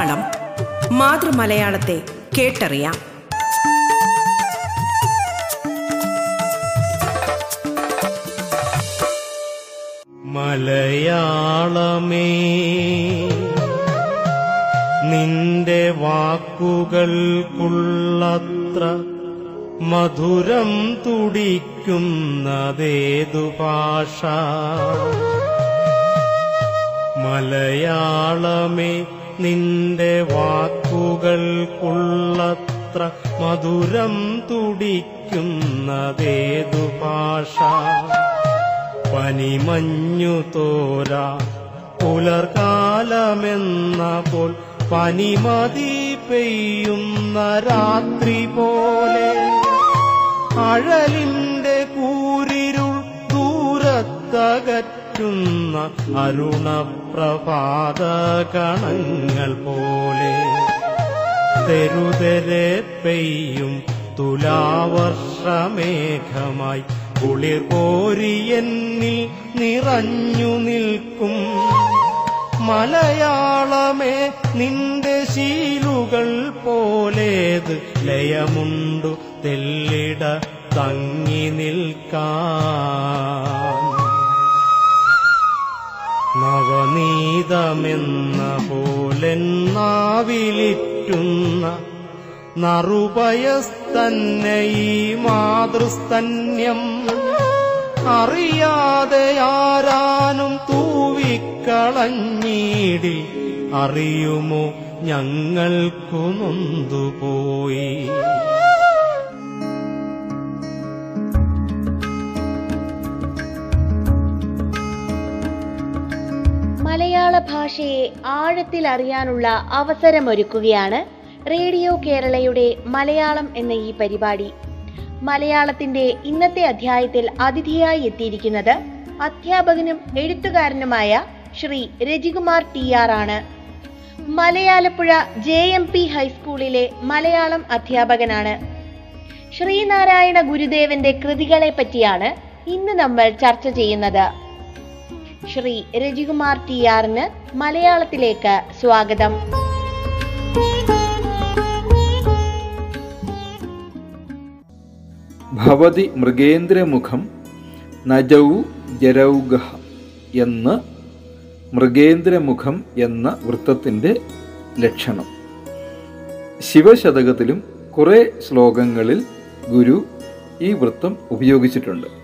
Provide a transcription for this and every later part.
മലയാളം മാതൃമലയാളത്തെ കേട്ടറിയാം. മലയാളമേ നിന്റെ വാക്കുകൾക്കുള്ളത്ര മധുരം തുടിക്കുന്നതേതു ഭാഷ? മലയാളമേ നിന്റെ വാക്കുകൾക്കുള്ളത്ര മധുരം തുടിക്കുന്നതേതു ഭാഷ പനിമഞ്ഞു തോരാ പുലർകാലമെന്ന പോൽ പനിമതി പെയ്യുന്ന രാത്രി പോലെ. അഴലിന്റെ കൂരിരുൾ ദൂരത്തകറ്റുന്ന അരുണപ്രഭാത കണങ്ങൾ പോലെ തെരുതെരെ പെയ്യും തുലാവർഷമേഘമായി. കുളിർ കോരിയെന്നിൽ നിറഞ്ഞു നിൽക്കും. മലയാളമേ നിന്റെ ശീലുകൾ പോലേത് ലയമുണ്ടു തെല്ലിട തങ്ങി നിൽക്കാൻ. നവനീതമെന്ന പോലെ നാവിലിറ്റുന്ന നറുപയസ്തന്നെ ഈ മാതൃസ്തന്യം. അറിയാതെ ആരാനും തൂവിക്കളഞ്ഞീടി. അറിയുമോ ഞങ്ങൾക്കു നൊന്തുപോയി. മലയാള ഭാഷയെ ആഴത്തിൽ അറിയാനുള്ള അവസരമൊരുക്കുകയാണ് റേഡിയോ കേരളയുടെ മലയാളം എന്ന ഈ പരിപാടി. മലയാളത്തിന്റെ ഇന്നത്തെ അധ്യായത്തിൽ അതിഥിയായി എത്തിയിരിക്കുന്നത് അധ്യാപകനും എഴുത്തുകാരനുമായ ശ്രീ രജികുമാർ ടി ആർ ആണ്. മലയാലപ്പുഴ ജെ എം പി ഹൈസ്കൂളിലെ മലയാളം അധ്യാപകനാണ്. ശ്രീനാരായണ ഗുരുദേവന്റെ കൃതികളെ പറ്റിയാണ് ഇന്ന് നമ്മൾ ചർച്ച ചെയ്യുന്നത്. ശ്രീ രജികുമാർ ടി ആറിന് മലയാളത്തിലേക്ക് സ്വാഗതം. ഭവതി മൃഗേന്ദ്രമുഖം നജൗ ജരൗഗ എന്ന് മൃഗേന്ദ്രമുഖം എന്ന വൃത്തത്തിന്റെ ലക്ഷണം. ശിവശതകത്തിലും കുറേ ശ്ലോകങ്ങളിൽ ഗുരു ഈ വൃത്തം ഉപയോഗിച്ചിട്ടുണ്ട്.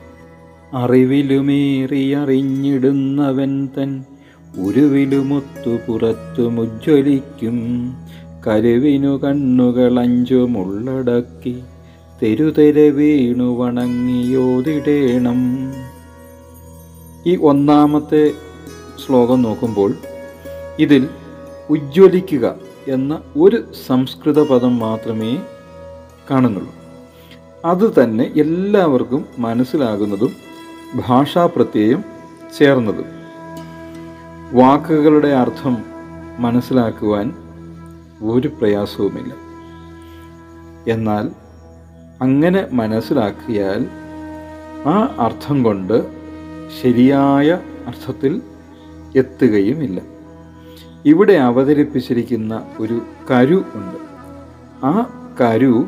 അറിവിലുമേറിയറിഞ്ഞിടുന്നവൻ തൻ ഉരുവിലുമൊത്തു പുറത്തുമുജ്വലിക്കും കരുവിനു കണ്ണുകളഞ്ചുമുള്ളടക്കി തെരുതെര വീണു വണങ്ങിയോതിടേണം ഈ ഒന്നാമത്തെ ശ്ലോകം നോക്കുമ്പോൾ ഇതിൽ ഉജ്ജ്വലിക്കുക എന്ന ഒരു സംസ്കൃത പദം മാത്രമേ കാണുന്നുള്ളൂ. അത് തന്നെ എല്ലാവർക്കും മനസ്സിലാകുന്നതും ഭാഷാപ്രത്യയം ചേർന്നത്. വാക്കുകളുടെ അർത്ഥം മനസ്സിലാക്കുവാൻ ഒരു പ്രയാസവുമില്ല. എന്നാൽ അങ്ങനെ മനസ്സിലാക്കിയാൽ ആ അർത്ഥം കൊണ്ട് ശരിയായ അർത്ഥത്തിൽ എത്തുകയുമില്ല. ഇവിടെ അവതരിപ്പിച്ചിരിക്കുന്ന ഒരു കരു ഉണ്ട്. ആ കരു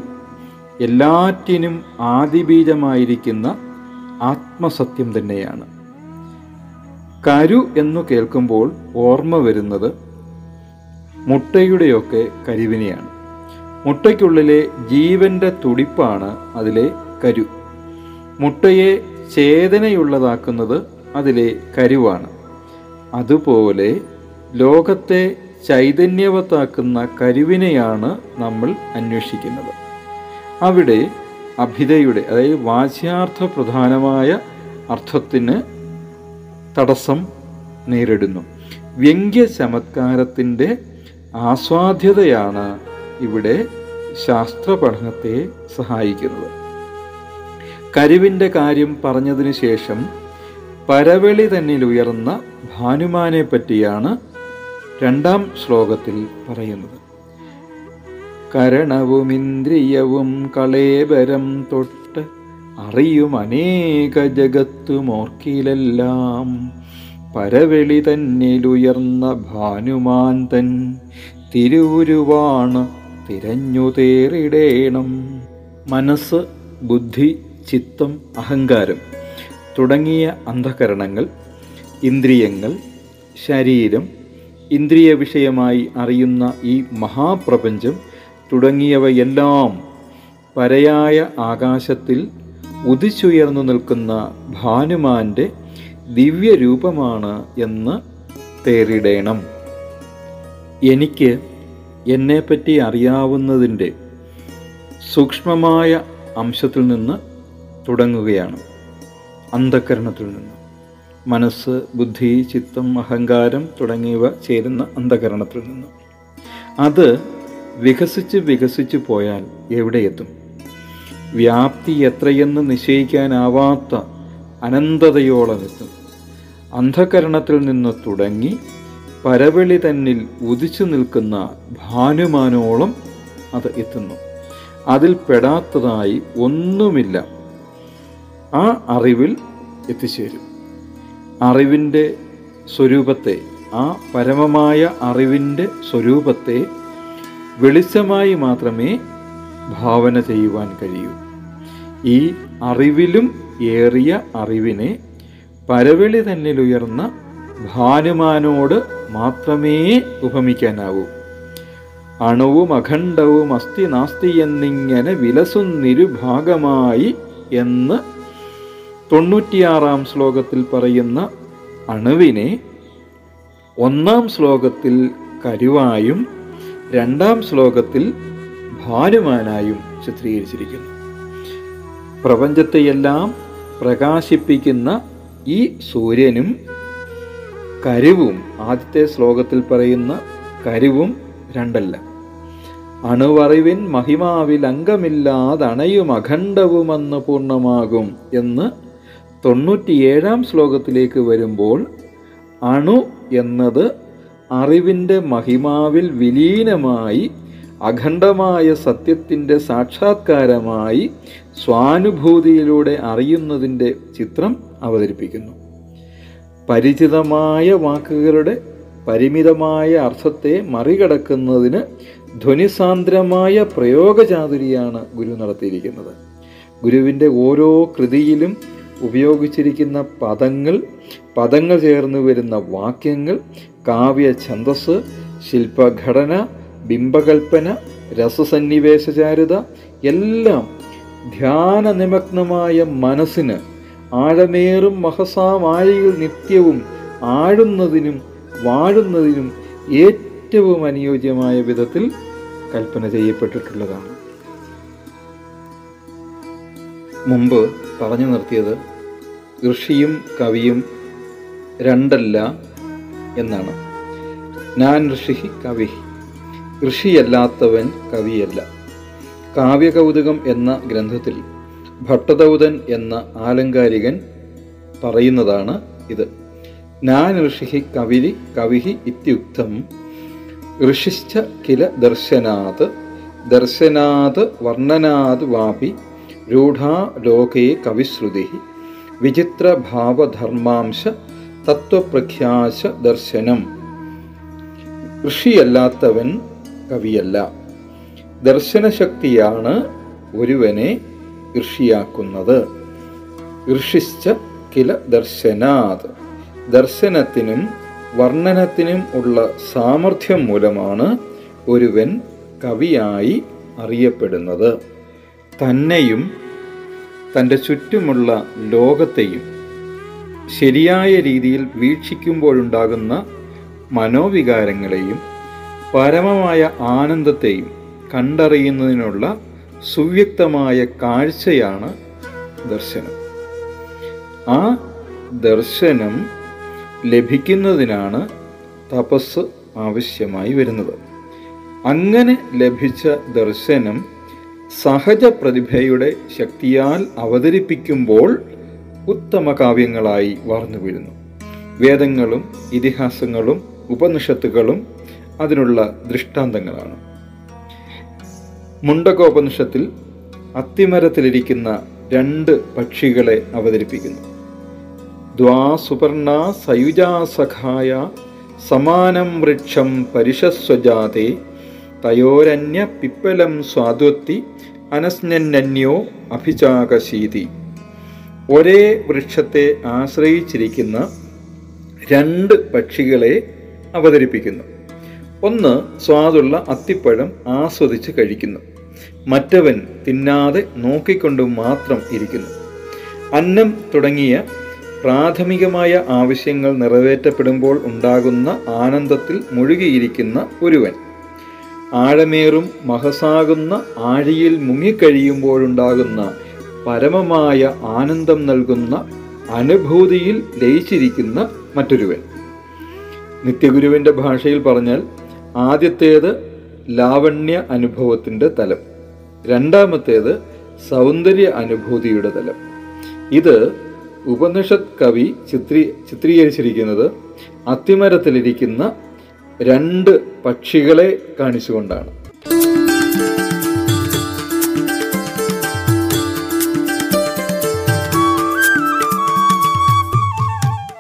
എല്ലാറ്റിനും ആദിബീജമായിരിക്കുന്ന ആത്മസത്യം തന്നെയാണ്. കരു എന്നു കേൾക്കുമ്പോൾ ഓർമ്മ വരുന്നത് മുട്ടയുടെയൊക്കെ കരുവിനെയാണ്. മുട്ടയ്ക്കുള്ളിലെ ജീവന്റെ തുടിപ്പാണ് അതിലെ കരു. മുട്ടയെ ചേതനയുള്ളതാക്കുന്നത് അതിലെ കരുവാണ്. അതുപോലെ ലോകത്തെ ചൈതന്യവത്താക്കുന്ന കരുവിനെയാണ് നമ്മൾ അന്വേഷിക്കുന്നത്. അവിടെ അഭിതയുടെ അതായത് വാച്യാർത്ഥ പ്രധാനമായ അർത്ഥത്തിന് തടസ്സം നേരിടുന്നു. വ്യംഗ്യ ചമത്കാരത്തിന്റെ ആസ്വാദ്യതയാണ് ഇവിടെ ശാസ്ത്ര പഠനത്തെ സഹായിക്കുന്നത്. കരുവിന്റെ കാര്യം പറഞ്ഞതിന് ശേഷം പരവെളി തന്നിൽ ഉയർന്ന ഭാനുമാനെ പറ്റിയാണ് രണ്ടാം ശ്ലോകത്തിൽ പറയുന്നത്. കരണവുമിന്ദ്രിയവും കളേബരം തൊട്ട് അറിയും അനേക ജഗത്തുമോർക്കിലെല്ലാം. പരവെളി തന്നിലുയർന്ന ഭാനുമാൻ തൻ തിരുവുരുവാണ് തിരഞ്ഞു തേറിടേണം. മനസ്സ് ബുദ്ധി ചിത്തം അഹങ്കാരം തുടങ്ങിയ അന്ധകരണങ്ങൾ ഇന്ദ്രിയങ്ങൾ ശരീരം ഇന്ദ്രിയ വിഷയമായി അറിയുന്ന ഈ മഹാപ്രപഞ്ചം തുടങ്ങിയവയെല്ലാം പരയായ ആകാശത്തിൽ ഉദിച്ചുയർന്നു നിൽക്കുന്ന ഭാനുമാന്റെ ദിവ്യരൂപമാണ് എന്ന് തേറിടേണം. എനിക്ക് എന്നെപ്പറ്റി അറിയാവുന്നതിന്റെ സൂക്ഷ്മമായ അംശത്തിൽ നിന്ന് തുടങ്ങുകയാണ്. അന്ധകരണത്തിൽ നിന്ന്. മനസ്സ് ബുദ്ധി ചിത്തം അഹങ്കാരം തുടങ്ങിയവ ചേരുന്ന അന്ധകരണത്തിൽ നിന്ന്. അത് വികസിച്ച് വികസിച്ച് പോയാൽ എവിടെയെത്തും വ്യാപ്തി എത്രയെന്ന് നിശ്ചയിക്കാനാവാത്ത അനന്തതയോളം എത്തും. അന്ധകരണത്തിൽ നിന്ന് തുടങ്ങി പരവെളി തന്നിൽ ഉദിച്ചു നിൽക്കുന്ന ഭാനുമാനോളം അത് എത്തുന്നു. അതിൽ പെടാത്തതായി ഒന്നുമില്ല. ആ അറിവിൽ എത്തിച്ചേരും. അറിവിന്റെ സ്വരൂപത്തെ ആ പരമമായ അറിവിന്റെ സ്വരൂപത്തെ വെളിച്ചമായി മാത്രമേ ഭാവന ചെയ്യുവാൻ കഴിയൂ. ഈ അറിവിലും ഏറിയ അറിവിനെ പരവെളി തന്നിലുയർന്ന ഭാനുമാനോട് മാത്രമേ ഉപമിക്കാനാവൂ. അണുവും അഖണ്ഡവും അസ്ഥി നാസ്തി എന്നിങ്ങനെ വിലസുന്നിരുഭാഗമായി എന്ന് തൊണ്ണൂറ്റിയാറാം ശ്ലോകത്തിൽ പറയുന്ന അണുവിനെ ഒന്നാം ശ്ലോകത്തിൽ കരുവായും രണ്ടാം ശ്ലോകത്തിൽ ഭാനുമാനായും ചിത്രീകരിച്ചിരിക്കുന്നു. പ്രപഞ്ചത്തെയെല്ലാം പ്രകാശിപ്പിക്കുന്ന ഈ സൂര്യനും കരുവും ആദ്യത്തെ ശ്ലോകത്തിൽ പറയുന്ന കരുവും രണ്ടല്ല. അണുവറിവിൻ മഹിമാവിൽ അംഗമില്ലാതണയും അഖണ്ഡവുമെന്ന് പൂർണമാകും എന്ന് തൊണ്ണൂറ്റിയേഴാം ശ്ലോകത്തിലേക്ക് വരുമ്പോൾ അണു എന്നത് അറിവിന്റെ മഹിമാവിൽ വിലീനമായി അഖണ്ഡമായ സത്യത്തിന്റെ സാക്ഷാത്കാരമായി സ്വാനുഭൂതിയിലൂടെ അറിയുന്നതിന്റെ ചിത്രം അവതരിപ്പിക്കുന്നു. പരിചിതമായ വാക്കുകളുടെ പരിമിതമായ അർത്ഥത്തെ മറികടക്കുന്നതിന് ധ്വനിസാന്ദ്രമായ പ്രയോഗചാതുരിയാണ് ഗുരു നടത്തിയിരിക്കുന്നത്. ഗുരുവിന്റെ ഓരോ കൃതിയിലും ഉപയോഗിച്ചിരിക്കുന്ന പദങ്ങൾ പദങ്ങൾ ചേർന്ന് വരുന്ന വാക്യങ്ങൾ കാവ്യ ഛന്ദസ് ശില്പഘടന ബിംബകൽപ്പന രസസന്നിവേശചാരുത എല്ലാം ധ്യാന നിമഗ്നമായ മനസ്സിന് ആഴമേറും മഹസാമായയിൽ നിത്യവും ആഴുന്നതിനും വാഴുന്നതിനും ഏറ്റവും അനുയോജ്യമായ വിധത്തിൽ കൽപ്പന ചെയ്യപ്പെട്ടിട്ടുള്ളതാണ്. മുമ്പ് പറഞ്ഞു നിർത്തിയത് ഋഷിയും കവിയും രണ്ടല്ല എന്നാണ്. ഞാൻ ഋഷി കവി. ഋഷിയല്ലാത്തവൻ കവിയല്ല. കാവ്യകൗതുകം എന്ന ഗ്രന്ഥത്തിൽ ഭട്ടദൗതൻ എന്ന ആലങ്കാരികൻ പറയുന്നതാണ് ഇത്. ഞാൻ ഋഷി കവിരി കവിഹി ഇത്യുക്തം. ഋഷിശ്ച കില ദർശനാത് ദർശനാത് വർണനാത് വാപി രൂഢാ ലോകേ കവിശ്രുതി വിചിത്രഭാവധർമാംശ തത്വപ്രഖ്യാശ ദർശനം. ഋഷിയല്ലാത്തവൻ കവിയല്ല. ദർശനശക്തിയാണ് ഒരുവനെ ഋഷിയാക്കുന്നത്. ഋഷിശ്ച കില ദർശനാത്. ദർശനത്തിനും വർണനത്തിനും ഉള്ള സാമർഥ്യം മൂലമാണ് ഒരുവൻ കവിയായി അറിയപ്പെടുന്നത്. തന്നെയും തന്റെ ചുറ്റുമുള്ള ലോകത്തെയും ശരിയായ രീതിയിൽ വീക്ഷിക്കുമ്പോഴുണ്ടാകുന്ന മനോവികാരങ്ങളെയും പരമമായ ആനന്ദത്തെയും കണ്ടറിയുന്നതിനുള്ള സുവ്യക്തമായ കാഴ്ചയാണ് ദർശനം. ആ ദർശനം ലഭിക്കുന്നതിനാണ് തപസ് ആവശ്യമായി വരുന്നത്. അങ്ങനെ ലഭിച്ച ദർശനം സഹജ പ്രതിഭയുടെ ശക്തിയാൽ അവതരിപ്പിക്കുമ്പോൾ ഉത്തമ കാവ്യങ്ങളായി വാർന്നു വീഴുന്നു. വേദങ്ങളും ഇതിഹാസങ്ങളും ഉപനിഷത്തുകളും അതിനുള്ള ദൃഷ്ടാന്തങ്ങളാണ്. മുണ്ടകോപനിഷത്തിൽ അത്തിമരത്തിലിരിക്കുന്ന രണ്ട് പക്ഷികളെ അവതരിപ്പിക്കുന്നു. ദ്വാസുപർണ സയുജാസഖായ സമാനം വൃക്ഷം പരിശസ്വജാതെ തയോരന്യ പിപ്പലം സ്വാദുത്തി അനസ്നന്യോ അഭിചാകശീതി ഒരേ വൃക്ഷത്തെ ആശ്രയിച്ചിരിക്കുന്ന രണ്ട് പക്ഷികളെ അവതരിപ്പിക്കുന്നു. ഒന്ന് സ്വാദുള്ള അത്തിപ്പഴം ആസ്വദിച്ച് കഴിക്കുന്നു. മറ്റവൻ തിന്നാതെ നോക്കിക്കൊണ്ട് മാത്രം ഇരിക്കുന്നു. അന്നം തുടങ്ങിയ പ്രാഥമികമായ ആവശ്യങ്ങൾ നിറവേറ്റപ്പെടുമ്പോൾ ഉണ്ടാകുന്ന ആനന്ദത്തിൽ മുഴുകിയിരിക്കുന്ന ഒരുവൻ. ആഴമേറും മഹസാകുന്ന ആഴിയിൽ മുങ്ങിക്കഴിയുമ്പോഴുണ്ടാകുന്ന പരമമായ ആനന്ദം നൽകുന്ന അനുഭൂതിയിൽ ലയിച്ചിരിക്കുന്ന മറ്റൊരുവൻ. നിത്യഗുരുവിന്റെ ഭാഷയിൽ പറഞ്ഞാൽ ആദ്യത്തേത് ലാവണ്യ അനുഭവത്തിന്റെ തലം രണ്ടാമത്തേത് സൗന്ദര്യ അനുഭൂതിയുടെ തലം. ഇത് ഉപനിഷത് കവി ചിത്രീ ചിത്രീകരിച്ചിരിക്കുന്നത് അത്തിമരത്തിലിരിക്കുന്ന രണ്ട് പക്ഷികളെ കാണിച്ചുകൊണ്ടാണ്.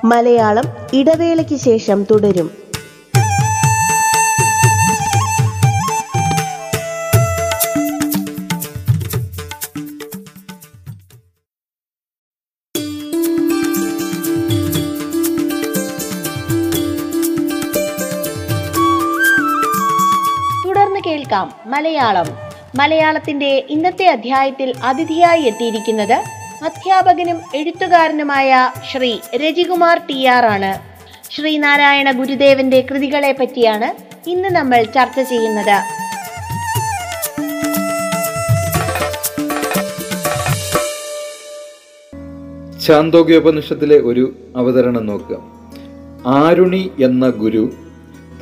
മലയാളം ഇടവേളയ്ക്ക് ശേഷം തുടരും. തുടർന്ന് കേൾക്കാം മലയാളം. മലയാളത്തിന്റെ ഇന്നത്തെ അധ്യായത്തിൽ അതിഥിയായി എത്തിയിരിക്കുന്നത് അധ്യാപകനും എഴുത്തുകാരനുമായ ശ്രീ രജികുമാർ ടി ആർ ആണ്. ശ്രീനാരായണ ഗുരുദേവന്റെ കൃതികളെ പറ്റിയാണ് ഇന്ന് നമ്മൾ ചർച്ച ചെയ്യുന്നത്. ചാന്തോഗ്യോപനിഷത്തിലെ ഒരു അവതരണം നോക്കുക. ആരുണി എന്ന ഗുരു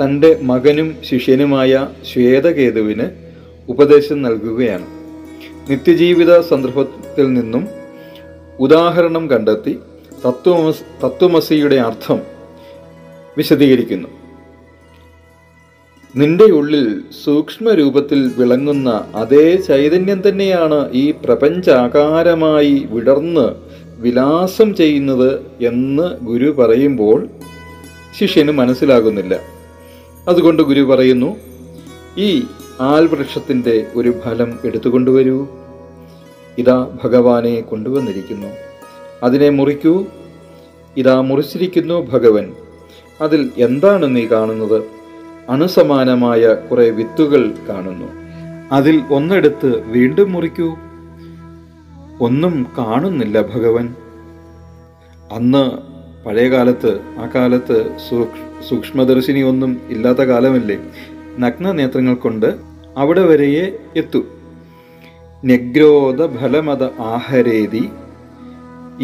തന്റെ മകനും ശിഷ്യനുമായ ശ്വേതകേതുവിന് ഉപദേശം നൽകുകയാണ്. നിത്യജീവിത സന്ദർഭത്തിൽ നിന്നും ഉദാഹരണം കണ്ടെത്തി തത്വമസ് തത്വമസിയുടെ അർത്ഥം വിശദീകരിക്കുന്നു. നിന്റെ ഉള്ളിൽ സൂക്ഷ്മ രൂപത്തിൽ വിളങ്ങുന്ന അതേ ചൈതന്യം തന്നെയാണ് ഈ പ്രപഞ്ചാകാരമായി വിടർന്ന് വിലാസം ചെയ്യുന്നത് എന്ന് ഗുരു പറയുമ്പോൾ ശിഷ്യന് മനസ്സിലാകുന്നില്ല. അതുകൊണ്ട് ഗുരു പറയുന്നു ഈ ആൽവൃക്ഷത്തിന്റെ ഒരു ഫലം എടുത്തുകൊണ്ടുവരൂ. ഇതാ ഭഗവാനെ കൊണ്ടുവന്നിരിക്കുന്നു. അതിനെ മുറിക്കൂ. ഇതാ മുറിച്ചിരിക്കുന്നു ഭഗവൻ. അതിൽ എന്താണ് നീ കാണുന്നത്? അണുസമാനമായ കുറെ വിത്തുകൾ കാണുന്നു. അതിൽ ഒന്നെടുത്ത് വീണ്ടും മുറിക്കൂ. ഒന്നും കാണുന്നില്ല ഭഗവൻ. അന്ന് പഴയ കാലത്ത് ആ കാലത്ത് സൂക്ഷ് സൂക്ഷ്മദർശിനി ഒന്നും ഇല്ലാത്ത കാലമല്ലേ? നഗ്ന നേത്രങ്ങൾ കൊണ്ട് അവിടെ വരെയേ എത്തൂ. ന്യഗ്രോധ ഫലമത ആഹരേതി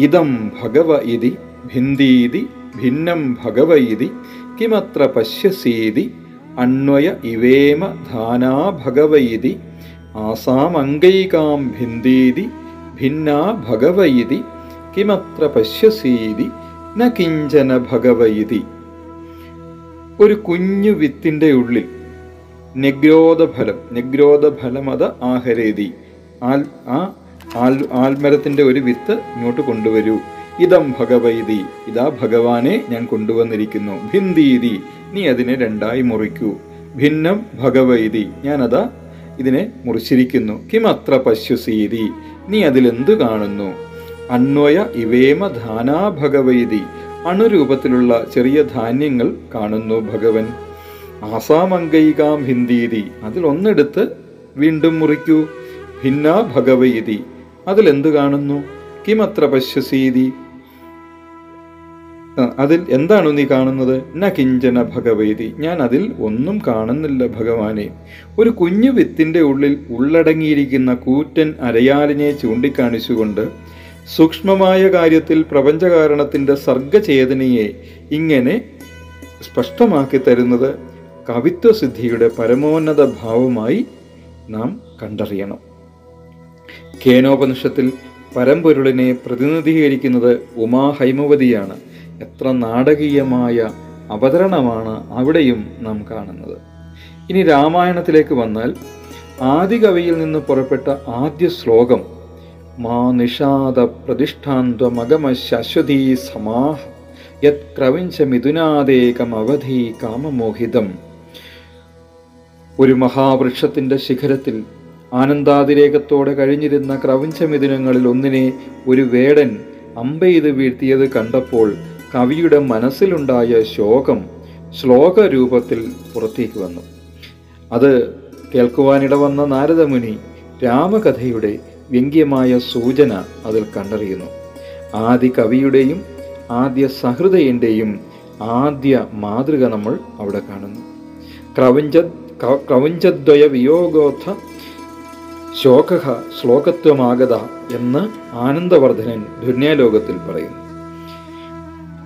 ഇതം ഭഗവ ഇതി ഭിന്ദീതി ഭിന്നം ഭഗവ ഇതി കിമത്ര പശ്യസീതി അന്വയ ഇവേമ ധാനാ ഭഗവ ഇതി ആസാമംഗൈകാം ഭിന്ദീതി ഭിന്നാ ഭഗവ ഇതി കിമത്ര പശ്യസീതി ന കിഞ്ചന ഭഗവ ഇതി. ഒരു കുഞ്ഞു വിത്തിന്റെ ഉള്ളിൽ നിഗ്രോധഫലം നിഗ്രോധഫലമത ആഹരേതി. ആൽ ആ ആൽ ആൽമരത്തിന്റെ ഒരു വിത്ത് ഇങ്ങോട്ട് കൊണ്ടുവരൂ. ഇതം ഭഗവൈതി. ഇതാ ഭഗവാനെ ഞാൻ കൊണ്ടുവന്നിരിക്കുന്നു. ഭിന്ദീതി. നീ അതിനെ രണ്ടായി മുറിക്കൂ. ഭിന്നം ഭഗവൈതി. ഞാനതാ ഇതിനെ മുറിച്ചിരിക്കുന്നു. കിമത്ര പശ്യുസീതി. നീ അതിലെന്തു കാണുന്നു? അന്വയ ഇവേമ ധാനാ ഭഗവൈതി. അണുരൂപത്തിലുള്ള ചെറിയ ധാന്യങ്ങൾ കാണുന്നു ഭഗവൻ. ആസാമംഗൈകാം ഹിന്ദീതി അതിലൊന്നെടുത്ത് വീണ്ടും മുറിക്കൂ. ഭിന്ന ഭഗവയിതി അതിലെന്ത് കാണുന്നു? കിമത്ര പശ്യസീതി അതിൽ എന്താണ് നീ കാണുന്നത്? ന കിഞ്ചന ഭഗവൈതി ഞാൻ അതിൽ ഒന്നും കാണുന്നില്ല ഭഗവാനെ. ഒരു കുഞ്ഞു വിത്തിന്റെ ഉള്ളിൽ ഉള്ളടങ്ങിയിരിക്കുന്ന കൂറ്റൻ അരയാലിനെ ചൂണ്ടിക്കാണിച്ചുകൊണ്ട് സൂക്ഷ്മമായ കാര്യത്തിൽ പ്രപഞ്ചകാരണത്തിന്റെ സർഗചേതനയെ ഇങ്ങനെ സ്പഷ്ടമാക്കി തരുന്നത് കവിത്വസിദ്ധിയുടെ പരമോന്നത ഭാവമായി നാം കണ്ടറിയണം. കേനോപനിഷത്തിൽ പരമ്പൊരുളിനെ പ്രതിനിധീകരിക്കുന്നത് ഉമാ ഹൈമവതിയാണ്. എത്ര നാടകീയമായ അവതരണമാണ് അവിടെയും നാം കാണുന്നത്. ഇനി രാമായണത്തിലേക്ക് വന്നാൽ ആദികവിയിൽ നിന്ന് പുറപ്പെട്ട ആദ്യ ശ്ലോകം മാ നിഷാദ പ്രതിഷ്ഠാന്തമഗമ ശശ്വതീ സമാഹ യത് ക്രവിഞ്ച മിഥുനാദേകമവധി കാമമോഹിതം. ഒരു മഹാവൃക്ഷത്തിന്റെ ശിഖരത്തിൽ ആനന്ദാതിരേകത്തോടെ കഴിഞ്ഞിരുന്ന ക്രവിഞ്ചമിഥുനങ്ങളിൽ ഒന്നിനെ ഒരു വേടൻ അമ്പെയ്ത് വീഴ്ത്തിയത് കണ്ടപ്പോൾ കവിയുടെ മനസ്സിലുണ്ടായ ശോകം ശ്ലോകരൂപത്തിൽ പുറത്തേക്ക് വന്നു. അത് കേൾക്കുവാനിട വന്ന നാരദമുനി രാമകഥയുടെ വ്യംഗ്യമായ സൂചന അതിൽ കണ്ടറിയുന്നു. ആദ്യ കവിയുടെയും ആദ്യ സഹൃദയന്റെയും ആദ്യ മാതൃക നമ്മൾ അവിടെ കാണുന്നു. ക്രവഞ്ച ക്രവഞ്ചദ്വയ വിയോഗോത്ഥ ശോക ശ്ലോകത്വമാകത എന്ന് ആനന്ദവർദ്ധനൻ ധുന്യാലോകത്തിൽ പറയുന്നു.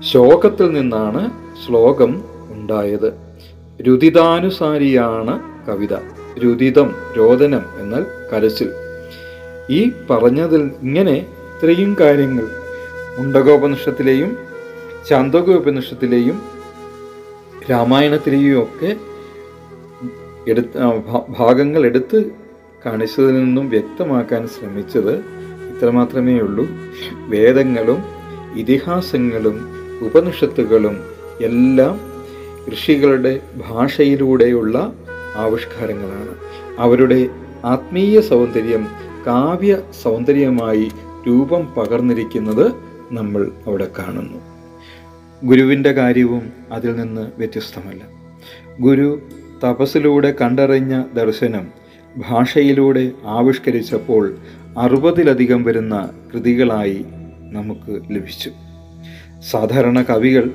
ശോകത്തിൽ നിന്നാണ് ശ്ലോകം ഉണ്ടായത്. രുതിതാനുസാരിയാണ് കവിത. രുതിതം രോദനം എന്നാൽ കരച്ചിൽ. ഈ പറഞ്ഞതിൽ ഇങ്ങനെ ഇത്രയും കാര്യങ്ങൾ മുണ്ടകോപനിഷത്തിലെയും ചാന്തകോപനിഷത്തിലെയും രാമായണത്തിലെയും ഒക്കെ എടുത്ത് ഭാഗങ്ങൾ എടുത്ത് കാണിച്ചതിൽ നിന്നും വ്യക്തമാക്കാൻ ശ്രമിച്ചത് ഇത്രമാത്രമേ ഉള്ളൂ വേദങ്ങളും ഇതിഹാസങ്ങളും ഉപനിഷത്തുകളും എല്ലാം ഋഷികളുടെ ഭാഷയിലൂടെയുള്ള ആവിഷ്കാരങ്ങളാണ്. അവരുടെ ആത്മീയ സൗന്ദര്യം കാവ്യ സൗന്ദര്യമായി രൂപം പകർന്നിരിക്കുന്നത് നമ്മൾ അവിടെ കാണുന്നു. ഗുരുവിന്റെ കാര്യവും അതിൽ നിന്ന് വ്യത്യസ്തമല്ല. ഗുരു തപസ്സിലൂടെ കണ്ടറിഞ്ഞ ദർശനം ഭാഷയിലൂടെ ആവിഷ്കരിച്ചപ്പോൾ അറുപതിലധികം വരുന്ന കൃതികളായി നമുക്ക് ലഭിച്ചു. സാധാരണ കവികൾ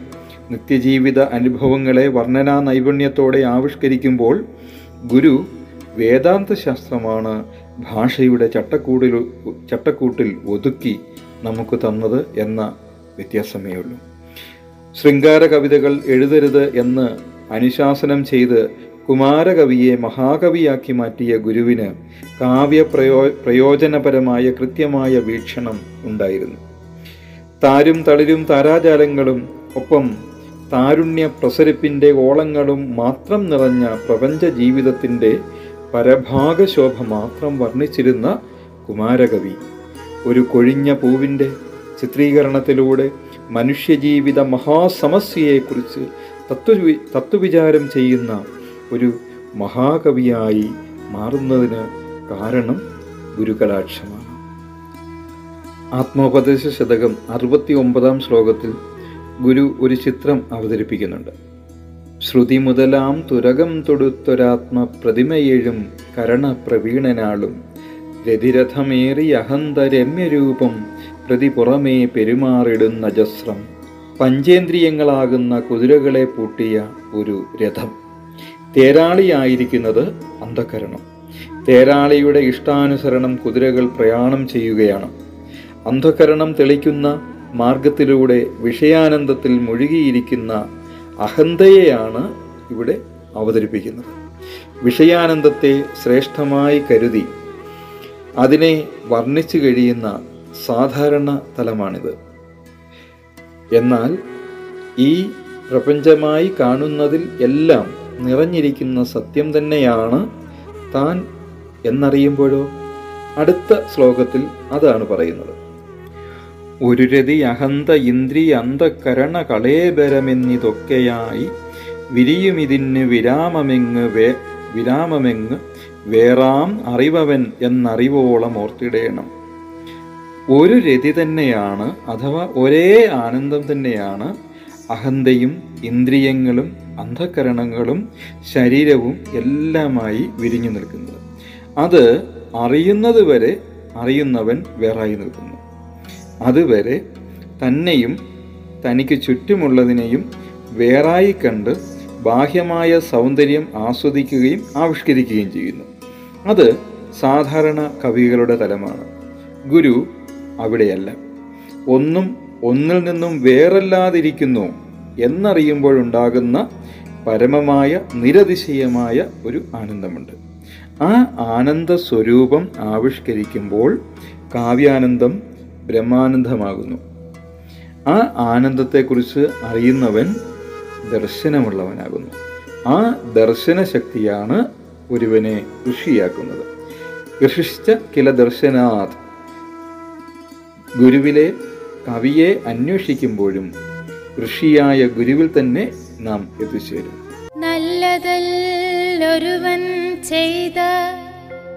നിത്യജീവിത അനുഭവങ്ങളെ വർണനാ നൈപുണ്യത്തോടെ ആവിഷ്കരിക്കുമ്പോൾ ഗുരു വേദാന്ത ശാസ്ത്രമാണ് ഭാഷയുടെ ചട്ടക്കൂടിൽ ചട്ടക്കൂട്ടിൽ ഒതുക്കി നമുക്ക് തന്നത് എന്ന വ്യത്യാസമേ ഉള്ളൂ ശൃംഗാര കവിതകൾ എഴുതരുത് എന്ന് അനുശാസനം ചെയ്ത് കുമാരകവിയെ മഹാകവിയാക്കി മാറ്റിയ ഗുരുവിന് കാവ്യ പ്രയോ പ്രയോജനപരമായ കൃത്യമായ വീക്ഷണം ഉണ്ടായിരുന്നു. താരും തളിരും താരാജാലങ്ങളും ഒപ്പം താരുണ്യ പ്രസരിപ്പിന്റെ ഓളങ്ങളും മാത്രം നിറഞ്ഞ പ്രപഞ്ച ജീവിതത്തിന്റെ പരഭാഗശോഭ മാത്രം വർണിച്ചിരുന്ന കുമാരകവി. ഒരു കൊഴിഞ്ഞ പൂവിന്റെ ചിത്രീകരണത്തിലൂടെ മനുഷ്യജീവിത മഹാസമസ്യയെക്കുറിച്ച് തത്വ തത്വവിചാരം ചെയ്യുന്ന ഒരു മഹാകവിയായി മാറുന്നതിന് കാരണം ഗുരുകടാക്ഷമാണ് ആത്മോപദേശ ശതകം അറുപത്തി ഒമ്പതാം ശ്ലോകത്തിൽ ഗുരു ഒരു ചിത്രം അവതരിപ്പിക്കുന്നുണ്ട്. ശ്രുതി മുതലാം തുരകം തൊടുത്തൊരാത്മ പ്രതിമയേഴും കരണപ്രവീണനാളും രതിരഥമേറി അഹന്തരമ്യരൂപം പ്രതി പുറമേ പെരുമാറിടുന്ന ജസ്രം പഞ്ചേന്ദ്രിയങ്ങളാകുന്ന കുതിരകളെ പൂട്ടിയ ഒരു രഥം. തേരാളിയായിരിക്കുന്നത് അന്ധകരണം. തേരാളിയുടെ ഇഷ്ടാനുസരണം കുതിരകൾ പ്രയാണം ചെയ്യുകയാണ്. അന്ധകരണം തെളിക്കുന്ന മാർഗത്തിലൂടെ വിഷയാനന്ദത്തിൽ മുഴുകിയിരിക്കുന്ന അഹന്തയെയാണ് ഇവിടെ അവതരിപ്പിക്കുന്നത്. വിഷയാനന്ദത്തെ ശ്രേഷ്ഠമായി കരുതി അതിനെ വർണിച്ചു കഴിയുന്ന സാധാരണ തലമാണിത്. എന്നാൽ ഈ പ്രപഞ്ചമായി കാണുന്നതിൽ എല്ലാം നിറഞ്ഞിരിക്കുന്ന സത്യം തന്നെയാണ് താൻ എന്നറിയുമ്പോഴോ? അടുത്ത ശ്ലോകത്തിൽ അതാണ് പറയുന്നത്. ഒരു രതി അഹന്ത ഇന്ദ്രി അന്ധകരണ കളേബരമെന്നിതൊക്കെയായി വിരിയുമിതിന് വിരാമമെങ്ങ് വേ വിരാമമെങ്ങ് വേറാം അറിവവൻ എന്നറിവോളം ഓർത്തിടേണം. ഒരു രതി തന്നെയാണ് അഥവാ ഒരേ ആനന്ദം തന്നെയാണ് അഹന്തയും ഇന്ദ്രിയങ്ങളും അന്ധകരണങ്ങളും ശരീരവും എല്ലാമായി വിരിഞ്ഞു നിൽക്കുന്നത്. അത് അറിയുന്നത് വരെ അറിയുന്നവൻ വേറായി നിൽക്കുന്നു. അതുവരെ തന്നെയും തനിക്ക് ചുറ്റുമുള്ളതിനെയും വേറായി കണ്ട് ബാഹ്യമായ സൗന്ദര്യം ആസ്വദിക്കുകയും ആവിഷ്കരിക്കുകയും ചെയ്യുന്നു. അത് സാധാരണ കവികളുടെ തലമാണ്. ഗുരു അവിടെയല്ല. ഒന്നും ഒന്നിൽ നിന്നും വേറല്ലാതിരിക്കുന്നു എന്നറിയുമ്പോഴുണ്ടാകുന്ന പരമമായ നിരതിശയമായ ഒരു ആനന്ദമുണ്ട്. ആ ആനന്ദ സ്വരൂപം ആവിഷ്കരിക്കുമ്പോൾ കാവ്യാനന്ദം ബ്രഹ്മാനന്ദമാകുന്നു. ആ ആനന്ദത്തെക്കുറിച്ച് അറിയുന്നവൻ ദർശനമുള്ളവനാകുന്നു. ആ ദർശന ശക്തിയാണ് ഒരുവനെ ഋഷിയാക്കുന്നത്. കൃഷിച്ച കില ദർശനാത്. ഗുരുവിലെ കവിയെ അന്വേഷിക്കുമ്പോഴും ഋഷിയായ ഗുരുവിൽ തന്നെ നാം എത്തിച്ചേരും. നല്ലതല്ലൊരുവൻ ചെയ്ത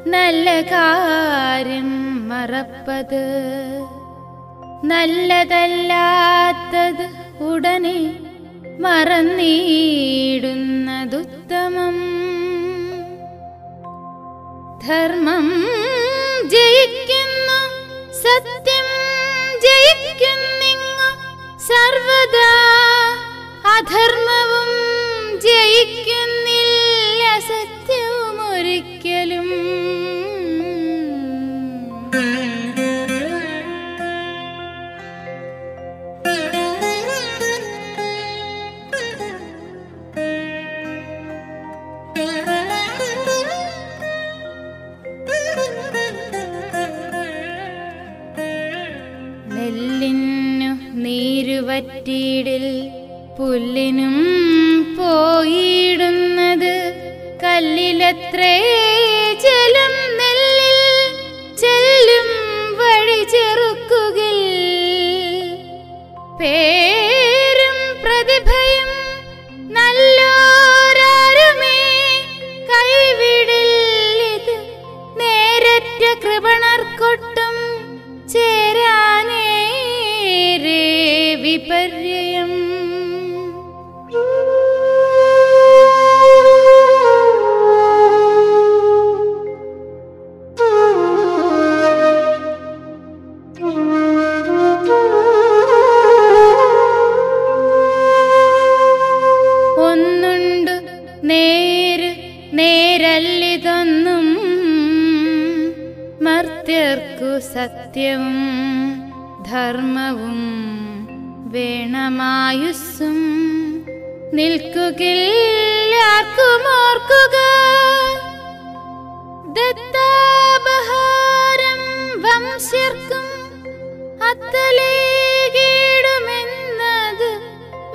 നല്ല കാര്യം മറപ്പത്. നല്ലതല്ലാത്തത് ഉടനെ മറന്നിടുന്നതുത്തമം. ധർമ്മം ജയിക്കുന്നു സത്യം ജയിക്കുന്നിങ്ങു സർവദാ അധർമ്മവും ജയിക്കുന്നില്ല സത്യവും ഒരിക്കലും സത്യവും ധർമ്മവും വേണമായുസ്സും നിൽക്കുകില്ലാർക്കും ഓർക്കുക ദത്താപഹാരം വംശ്യർക്കും അത്തലേകിടുമെന്നത്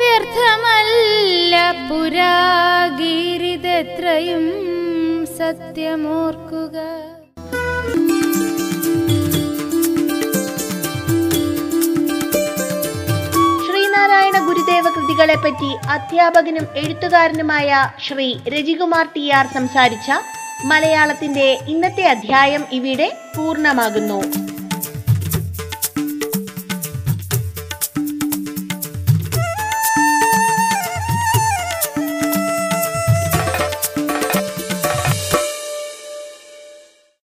വ്യർത്ഥമല്ല. പുരാഗീരിതത്രയും സത്യമോർക്കുക. ഗുരുദേവ കൃതികളെപ്പറ്റി അധ്യാപകനും എഴുത്തുകാരനുമായ ശ്രീ രജികുമാർ ടി ആർ സംസാരിച്ച മലയാളത്തിന്റെ ഇന്നത്തെ അധ്യായം ഇവിടെ പൂർണമാകുന്നു.